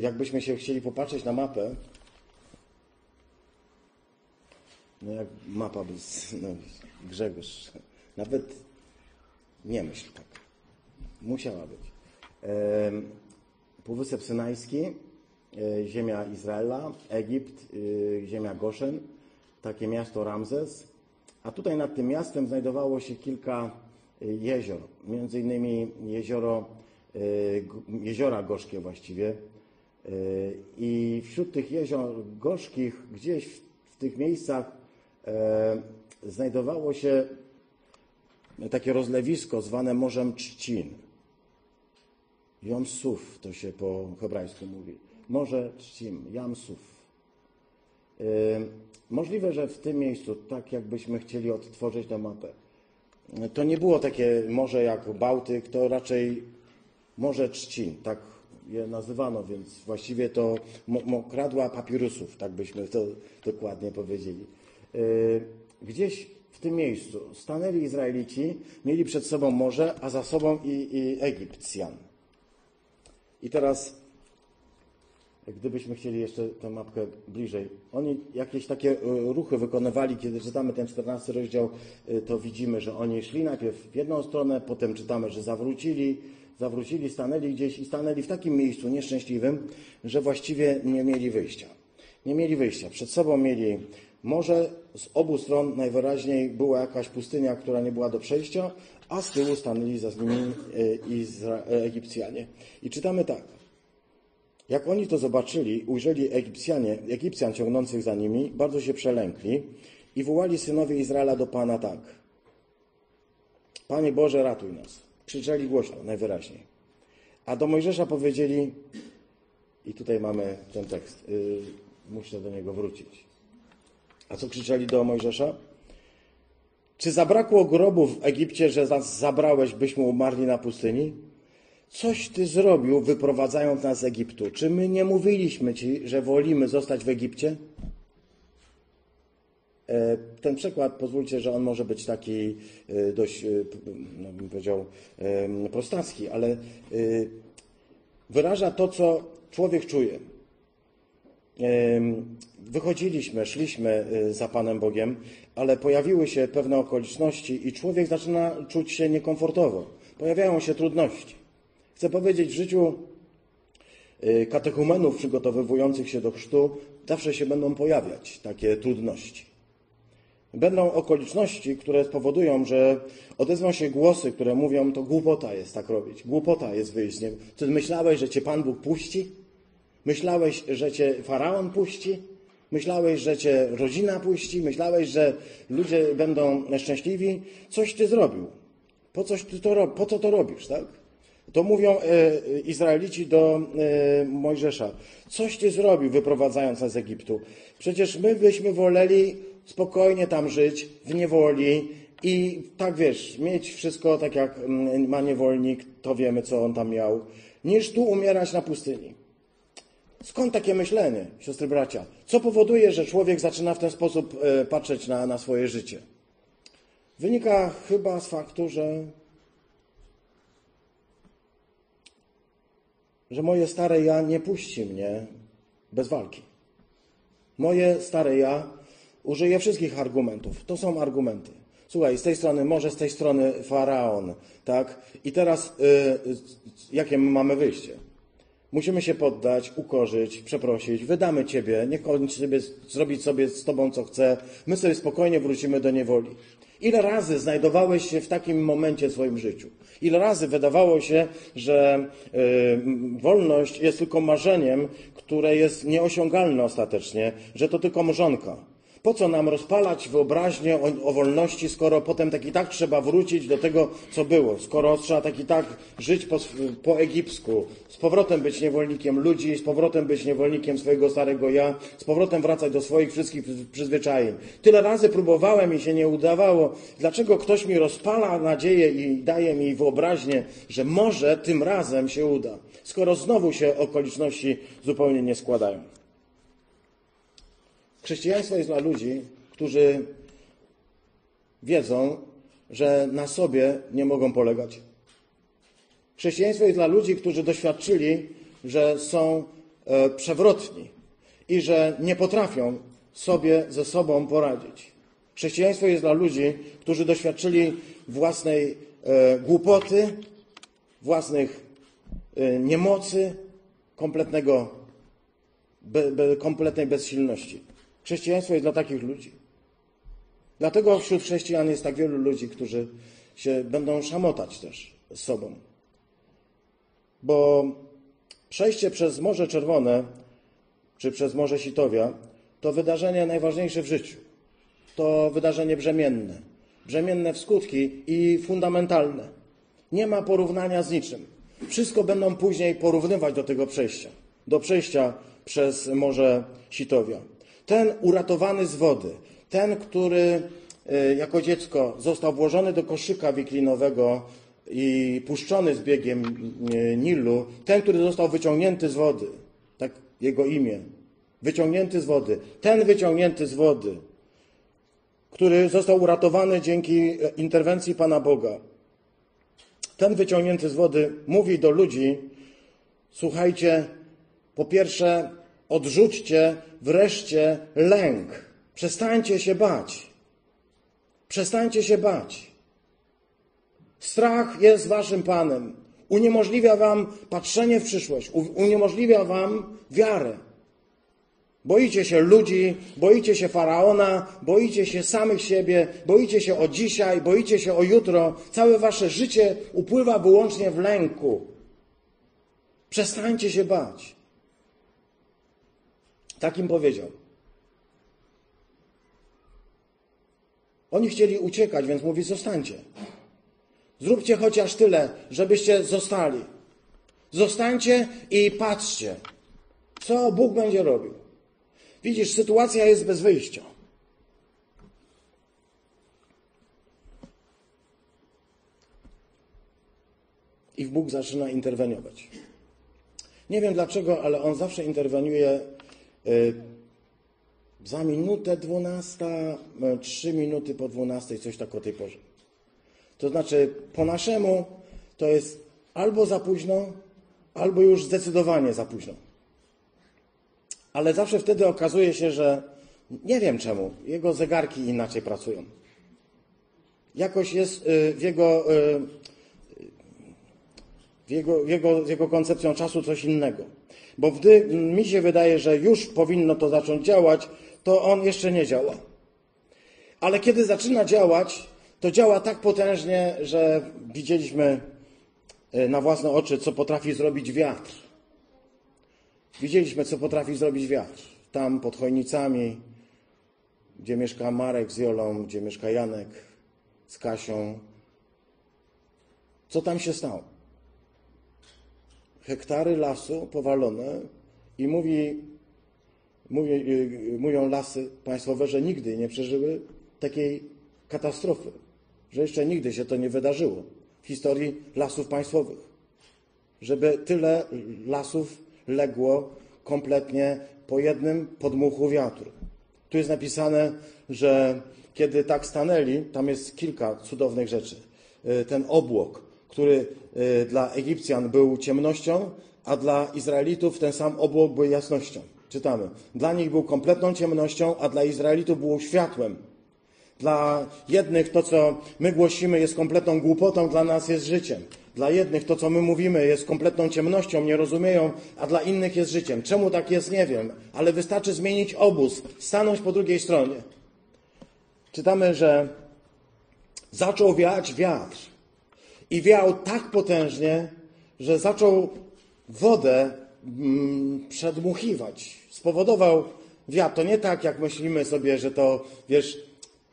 Jakbyśmy się chcieli popatrzeć na mapę, No jak mapa bez... No, Grzegorz, nawet nie myśl tak. Musiała być. Półwysep Synajski, e, ziemia Izraela, Egipt, ziemia Goszen, takie miasto Ramzes. A tutaj nad tym miastem znajdowało się kilka jezior, między innymi jezioro, jeziora gorzkie właściwie. I wśród tych jezior gorzkich, gdzieś w tych miejscach E, znajdowało się takie rozlewisko zwane Morzem Trzcin. Jomsuf to się po hebrajsku mówi. Morze Trzcin, Jamsuf. E, możliwe, że w tym miejscu, tak jakbyśmy chcieli odtworzyć na mapę, to nie było takie morze jak Bałtyk, to raczej Morze Trzcin, tak je nazywano, więc właściwie to mokradła papirusów, tak byśmy to dokładnie powiedzieli. Y, gdzieś w tym miejscu stanęli Izraelici, mieli przed sobą morze, a za sobą i, i Egipcjan. I teraz, gdybyśmy chcieli jeszcze tę mapkę bliżej, oni jakieś takie y, ruchy wykonywali, kiedy czytamy ten 14 rozdział, y, to widzimy, że oni szli najpierw w jedną stronę, potem czytamy, że zawrócili, zawrócili, stanęli gdzieś i stanęli w takim miejscu nieszczęśliwym, że właściwie nie mieli wyjścia. Nie mieli wyjścia. Przed sobą mieli Morze z obu stron najwyraźniej była jakaś pustynia, która nie była do przejścia, a z tyłu stanęli za nimi e, e, Egipcjanie. I czytamy tak. Jak oni to zobaczyli, ujrzeli Egipcjanie, Egipcjan ciągnących za nimi, bardzo się przelękli i wołali synowie Izraela do Pana tak. Panie Boże, ratuj nas. Krzyczeli głośno, najwyraźniej. A do Mojżesza powiedzieli, i tutaj mamy ten tekst, yy, muszę do niego wrócić. A co krzyczeli do Mojżesza? Czy zabrakło grobu w Egipcie, że nas zabrałeś, byśmy umarli na pustyni? Coś ty zrobił, wyprowadzając nas z Egiptu. Czy my nie mówiliśmy ci, że wolimy zostać w Egipcie? E, Ten przykład, pozwólcie, że on może być taki e, dość, e, no bym powiedział, prostacki, ale wyraża to, co człowiek czuje. Wychodziliśmy, szliśmy za Panem Bogiem, ale pojawiły się pewne okoliczności i człowiek zaczyna czuć się niekomfortowo. Pojawiają się trudności. Chcę powiedzieć, w życiu katechumenów przygotowywujących się do chrztu zawsze się będą pojawiać takie trudności. Będą okoliczności, które spowodują, że odezwą się głosy, które mówią, to głupota jest tak robić, głupota jest wyjść z. Ty myślałeś, że cię Pan Bóg puści? Myślałeś, że cię Faraon puści? Myślałeś, że cię rodzina puści? Myślałeś, że ludzie będą szczęśliwi? Coś ty zrobił. Po, coś ty to, po co to robisz, tak? To mówią e, Izraelici do e, Mojżesza. Coś ty zrobił, wyprowadzając nas z Egiptu. Przecież my byśmy woleli spokojnie tam żyć, w niewoli i tak wiesz, mieć wszystko tak jak mm, ma niewolnik, to wiemy, co on tam miał, niż tu umierać na pustyni. Skąd takie myślenie, siostry bracia? Co powoduje, że człowiek zaczyna w ten sposób e, patrzeć na, na swoje życie? Wynika chyba z faktu, że, że moje stare ja nie puści mnie bez walki. Moje stare ja użyje wszystkich argumentów. To są argumenty. Słuchaj, z tej strony może, z tej strony faraon, tak? I teraz y, y, jakie my mamy wyjście? Musimy się poddać, ukorzyć, przeprosić, wydamy Ciebie, niech on sobie, zrobić sobie z Tobą co chce, my sobie spokojnie wrócimy do niewoli. Ile razy znajdowałeś się w takim momencie w swoim życiu? Ile razy wydawało się, że y, wolność jest tylko marzeniem, które jest nieosiągalne ostatecznie, że to tylko mrzonka? Po co nam rozpalać wyobraźnię o, o, wolności, skoro potem tak i tak trzeba wrócić do tego, co było, skoro trzeba tak i tak żyć po, po egipsku, z powrotem być niewolnikiem ludzi, z powrotem być niewolnikiem swojego starego ja, z powrotem wracać do swoich wszystkich przyzwyczajeń. Tyle razy próbowałem i się nie udawało. Dlaczego ktoś mi rozpala nadzieję i daje mi wyobraźnię, że może tym razem się uda, skoro znowu się okoliczności zupełnie nie składają? Chrześcijaństwo jest dla ludzi, którzy wiedzą, że na sobie nie mogą polegać. Chrześcijaństwo jest dla ludzi, którzy doświadczyli, że są e, przewrotni i że nie potrafią sobie ze sobą poradzić. Chrześcijaństwo jest dla ludzi, którzy doświadczyli własnej e, głupoty, własnych e, niemocy, kompletnego, be, be, kompletnej bezsilności. Chrześcijaństwo jest dla takich ludzi. Dlatego wśród chrześcijan jest tak wielu ludzi, którzy się będą szamotać też z sobą. Bo przejście przez Morze Czerwone czy przez Morze Sitowia to wydarzenie najważniejsze w życiu. To wydarzenie brzemienne. Brzemienne w skutki i fundamentalne. Nie ma porównania z niczym. Wszystko będą później porównywać do tego przejścia. Do przejścia przez Morze Sitowia. Ten uratowany z wody, ten, który jako dziecko został włożony do koszyka wiklinowego i puszczony z biegiem Nilu, ten, który został wyciągnięty z wody, tak jego imię, wyciągnięty z wody, ten wyciągnięty z wody, który został uratowany dzięki interwencji Pana Boga, ten wyciągnięty z wody mówi do ludzi: Słuchajcie, po pierwsze, odrzućcie wreszcie lęk. Przestańcie się bać. Przestańcie się bać. Strach jest waszym panem. Uniemożliwia wam patrzenie w przyszłość, uniemożliwia wam wiarę. Boicie się ludzi, boicie się faraona, boicie się samych siebie, boicie się o dzisiaj, boicie się o jutro. Całe wasze życie upływa wyłącznie w lęku. Przestańcie się bać. Tak im powiedział. Oni chcieli uciekać, więc mówi: zostańcie. Zróbcie chociaż tyle, żebyście zostali. Zostańcie i patrzcie, co Bóg będzie robił. Widzisz, sytuacja jest bez wyjścia. I Bóg zaczyna interweniować. Nie wiem dlaczego, ale On zawsze interweniuje za minutę dwunasta, y, trzy minuty po dwunastej, coś tak o tej porze. To znaczy, po naszemu to jest albo za późno, albo już zdecydowanie za późno. Ale zawsze wtedy okazuje się, że nie wiem czemu, jego zegarki inaczej pracują. Jakoś jest y, w jego, w jego, w jego, w jego koncepcją czasu coś innego. Bo gdy mi się wydaje, że już powinno to zacząć działać, to on jeszcze nie działa. Ale kiedy zaczyna działać, to działa tak potężnie, że widzieliśmy y, na własne oczy, co potrafi zrobić wiatr. Widzieliśmy, co potrafi zrobić wiatr. Tam pod chojnicami, gdzie mieszka Marek z Jolą, gdzie mieszka Janek z Kasią. Co tam się stało? Hektary lasu powalone i mówi, mówi, y, mówią lasy państwowe, że nigdy nie przeżyły takiej katastrofy, że jeszcze nigdy się to nie wydarzyło w historii lasów państwowych. Żeby tyle lasów legło kompletnie po jednym podmuchu wiatru. Tu jest napisane, że kiedy tak stanęli, tam jest kilka cudownych rzeczy. Y, Ten obłok, który y, dla Egipcjan był ciemnością, a dla Izraelitów ten sam obłok był jasnością. Czytamy. Dla nich był kompletną ciemnością, a dla Izraelitów było światłem. Dla jednych to, co my głosimy, jest kompletną głupotą, dla nas jest życiem. Dla jednych to, co my mówimy, jest kompletną ciemnością, nie rozumieją, a dla innych jest życiem. Czemu tak jest, nie wiem, ale wystarczy zmienić obóz, stanąć po drugiej stronie. Czytamy, że zaczął wiać wiatr i wiał tak potężnie, że zaczął wodę mm, przedmuchiwać. Spowodował wiatr. To nie tak, jak myślimy sobie, że to, wiesz,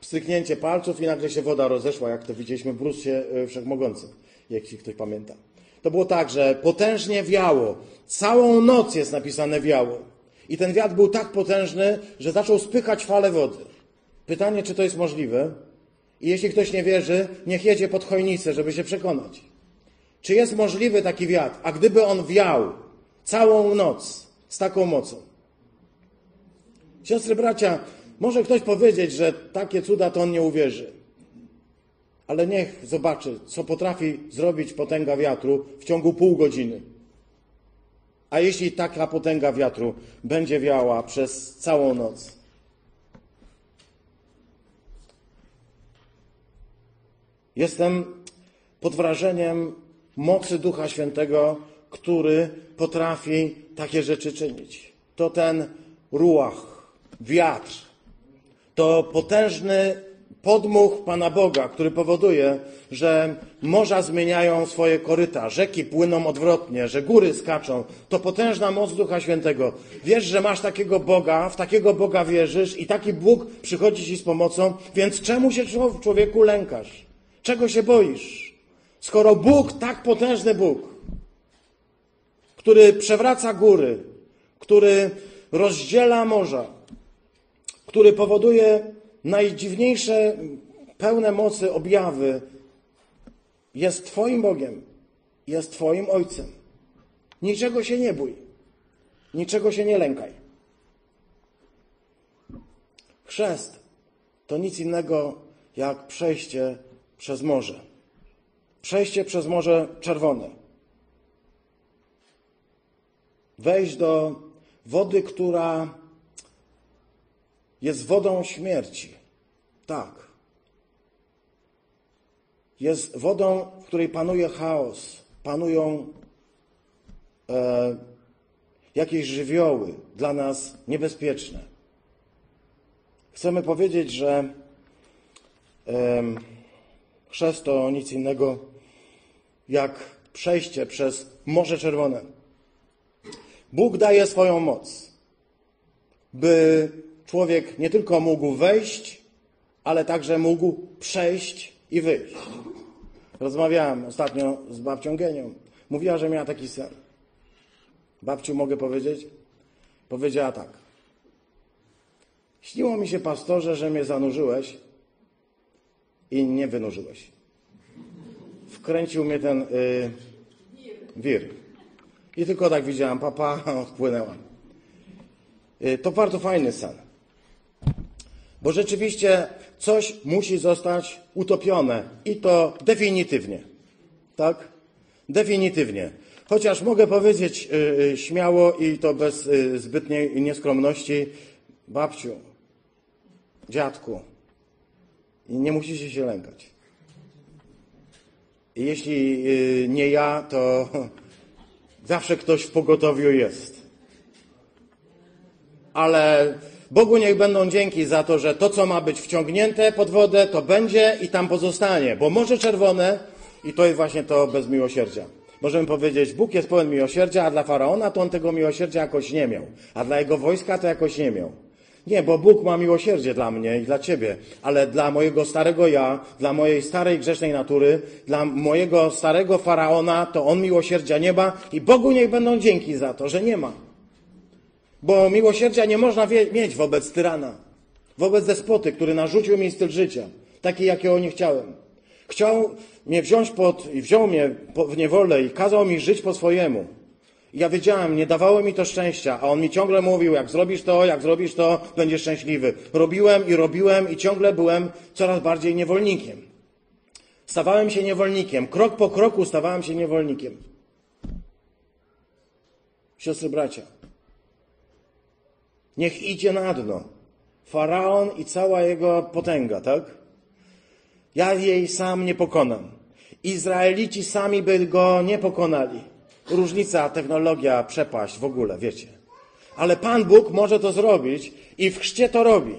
pstryknięcie palców i nagle się woda rozeszła, jak to widzieliśmy w Brucie Wszechmogącym, jeśli ktoś pamięta. To było tak, że potężnie wiało. Całą noc jest napisane wiało. I ten wiatr był tak potężny, że zaczął spychać fale wody. Pytanie, czy to jest możliwe? I jeśli ktoś nie wierzy, niech jedzie pod chojnicę, żeby się przekonać. Czy jest możliwy taki wiatr? A gdyby on wiał całą noc z taką mocą? Siostry, bracia, może ktoś powiedzieć, że takie cuda to on nie uwierzy. Ale niech zobaczy, co potrafi zrobić potęga wiatru w ciągu pół godziny. A jeśli taka potęga wiatru będzie wiała przez całą noc? Jestem pod wrażeniem mocy Ducha Świętego, który potrafi takie rzeczy czynić. To ten ruach, wiatr, to potężny podmuch Pana Boga, który powoduje, że morza zmieniają swoje koryta, rzeki płyną odwrotnie, że góry skaczą. To potężna moc Ducha Świętego. Wiesz, że masz takiego Boga, w takiego Boga wierzysz i taki Bóg przychodzi ci z pomocą, więc czemu się człowieku lękasz? Czego się boisz? Skoro Bóg, tak potężny Bóg, który przewraca góry, który rozdziela morza, który powoduje najdziwniejsze, pełne mocy objawy, jest Twoim Bogiem, jest Twoim Ojcem. Niczego się nie bój, niczego się nie lękaj. Chrzest to nic innego jak przejście przez morze. Przejście przez Morze Czerwone. Wejść do wody, która jest wodą śmierci. Tak. Jest wodą, w której panuje chaos, panują e, jakieś żywioły dla nas niebezpieczne. Chcemy powiedzieć, że em, chrzest to nic innego jak przejście przez Morze Czerwone. Bóg daje swoją moc, by człowiek nie tylko mógł wejść, ale także mógł przejść i wyjść. Rozmawiałem ostatnio z babcią Genią. Mówiła, że miała taki sen. Babciu, mogę powiedzieć? Powiedziała tak. Śniło mi się, pastorze, że mnie zanurzyłeś i nie wynurzyłeś. Wkręcił mnie ten y, wir. I tylko tak widziałam, papa, wpłynęłam. <laughs> Y, to bardzo fajny sen. Bo rzeczywiście coś musi zostać utopione i to definitywnie. Tak? Definitywnie. Chociaż mogę powiedzieć y, y, śmiało i to bez y, zbytniej nieskromności, babciu, dziadku, i nie musicie się lękać. I jeśli y, nie ja, to <laughs> zawsze ktoś w pogotowiu jest. Ale Bogu niech będą dzięki za to, że to, co ma być wciągnięte pod wodę, to będzie i tam pozostanie. Bo Morze Czerwone, i to jest właśnie to bez miłosierdzia. Możemy powiedzieć, Bóg jest pełen miłosierdzia, a dla Faraona to on tego miłosierdzia jakoś nie miał. A dla jego wojska to jakoś nie miał. Nie, bo Bóg ma miłosierdzie dla mnie i dla ciebie, ale dla mojego starego ja, dla mojej starej grzesznej natury, dla mojego starego faraona, to on miłosierdzia nie ma i Bogu niech będą dzięki za to, że nie ma. Bo miłosierdzia nie można mieć wobec tyrana, wobec despoty, który narzucił mi styl życia, taki jakiego nie chciałem. Chciał mnie wziąć pod, i wziął mnie w niewolę i kazał mi żyć po swojemu. Ja wiedziałem, nie dawało mi to szczęścia, a on mi ciągle mówił, jak zrobisz to, jak zrobisz to, będziesz szczęśliwy. Robiłem i robiłem i ciągle byłem coraz bardziej niewolnikiem. Stawałem się niewolnikiem. Krok po kroku stawałem się niewolnikiem. Siostry, bracia, niech idzie na dno. Faraon i cała jego potęga, tak? Ja jej sam nie pokonam. Izraelici sami by go nie pokonali. Różnica, technologia, przepaść w ogóle, wiecie. Ale Pan Bóg może to zrobić i w chrzcie to robi.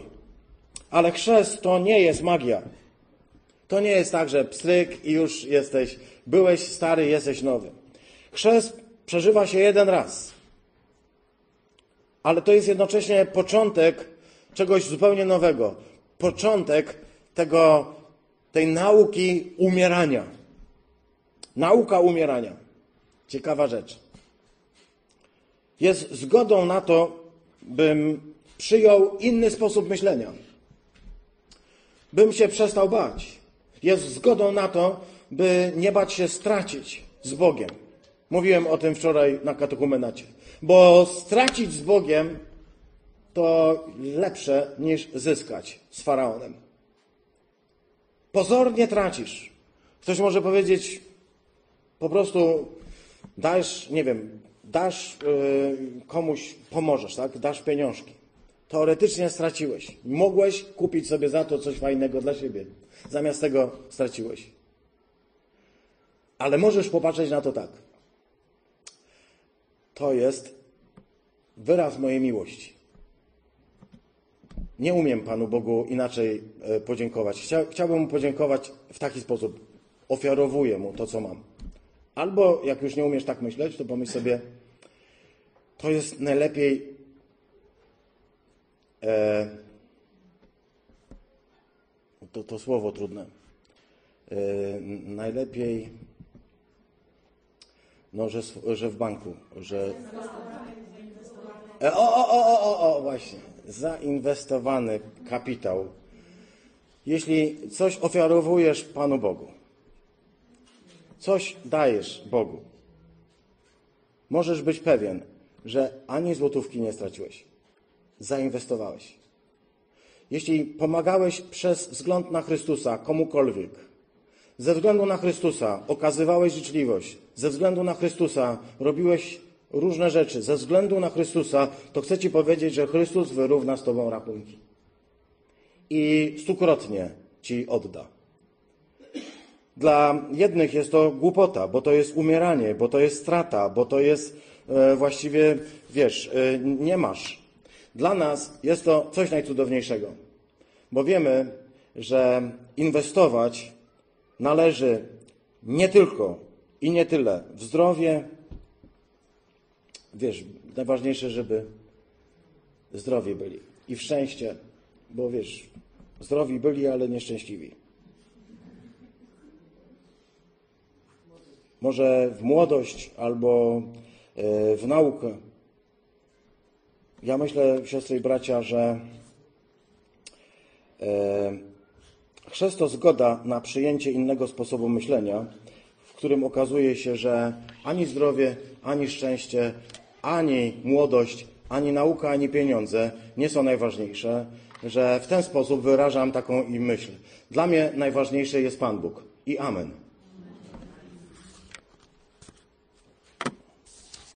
Ale chrzest to nie jest magia. To nie jest tak, że pstryk i już jesteś, byłeś stary, jesteś nowy. Chrzest przeżywa się jeden raz. Ale to jest jednocześnie początek czegoś zupełnie nowego. Początek tego, tej nauki umierania. Nauka umierania. Ciekawa rzecz. Jest zgodą na to, bym przyjął inny sposób myślenia. Bym się przestał bać. Jest zgodą na to, by nie bać się stracić z Bogiem. Mówiłem o tym wczoraj na katekumenacie. Bo stracić z Bogiem to lepsze niż zyskać z faraonem. Pozornie tracisz. Ktoś może powiedzieć, po prostu dasz, nie wiem, dasz yy, komuś, pomożesz, tak? Dasz pieniążki. Teoretycznie straciłeś. Mogłeś kupić sobie za to coś fajnego dla siebie. Zamiast tego straciłeś. Ale możesz popatrzeć na to tak. To jest wyraz mojej miłości. Nie umiem Panu Bogu inaczej e, podziękować. Chcia, chciałbym Mu podziękować w taki sposób. Ofiarowuję Mu to, co mam. Albo jak już nie umiesz tak myśleć, to pomyśl sobie, to jest najlepiej e, to, to słowo trudne. E, najlepiej no, że, że w banku, że E, o, o, o, o, o, właśnie. Zainwestowany kapitał. Jeśli coś ofiarowujesz Panu Bogu, coś dajesz Bogu, możesz być pewien, że ani złotówki nie straciłeś. Zainwestowałeś. Jeśli pomagałeś przez wzgląd na Chrystusa komukolwiek, ze względu na Chrystusa okazywałeś życzliwość, ze względu na Chrystusa robiłeś różne rzeczy, ze względu na Chrystusa, to chcę Ci powiedzieć, że Chrystus wyrówna z Tobą rachunki. I stukrotnie Ci odda. Dla jednych jest to głupota, bo to jest umieranie, bo to jest strata, bo to jest e, właściwie, wiesz, e, nie masz. Dla nas jest to coś najcudowniejszego, bo wiemy, że inwestować należy nie tylko i nie tyle w zdrowie, wiesz, najważniejsze, żeby zdrowi byli i w szczęście, bo wiesz, zdrowi byli, ale nieszczęśliwi. Może w młodość albo e, w naukę. Ja myślę, siostry i bracia, że e, chrzest to zgoda na przyjęcie innego sposobu myślenia, w którym okazuje się, że ani zdrowie, ani szczęście, ani młodość, ani nauka, ani pieniądze nie są najważniejsze, że w ten sposób wyrażam taką i myśl. Dla mnie najważniejszy jest Pan Bóg. I amen.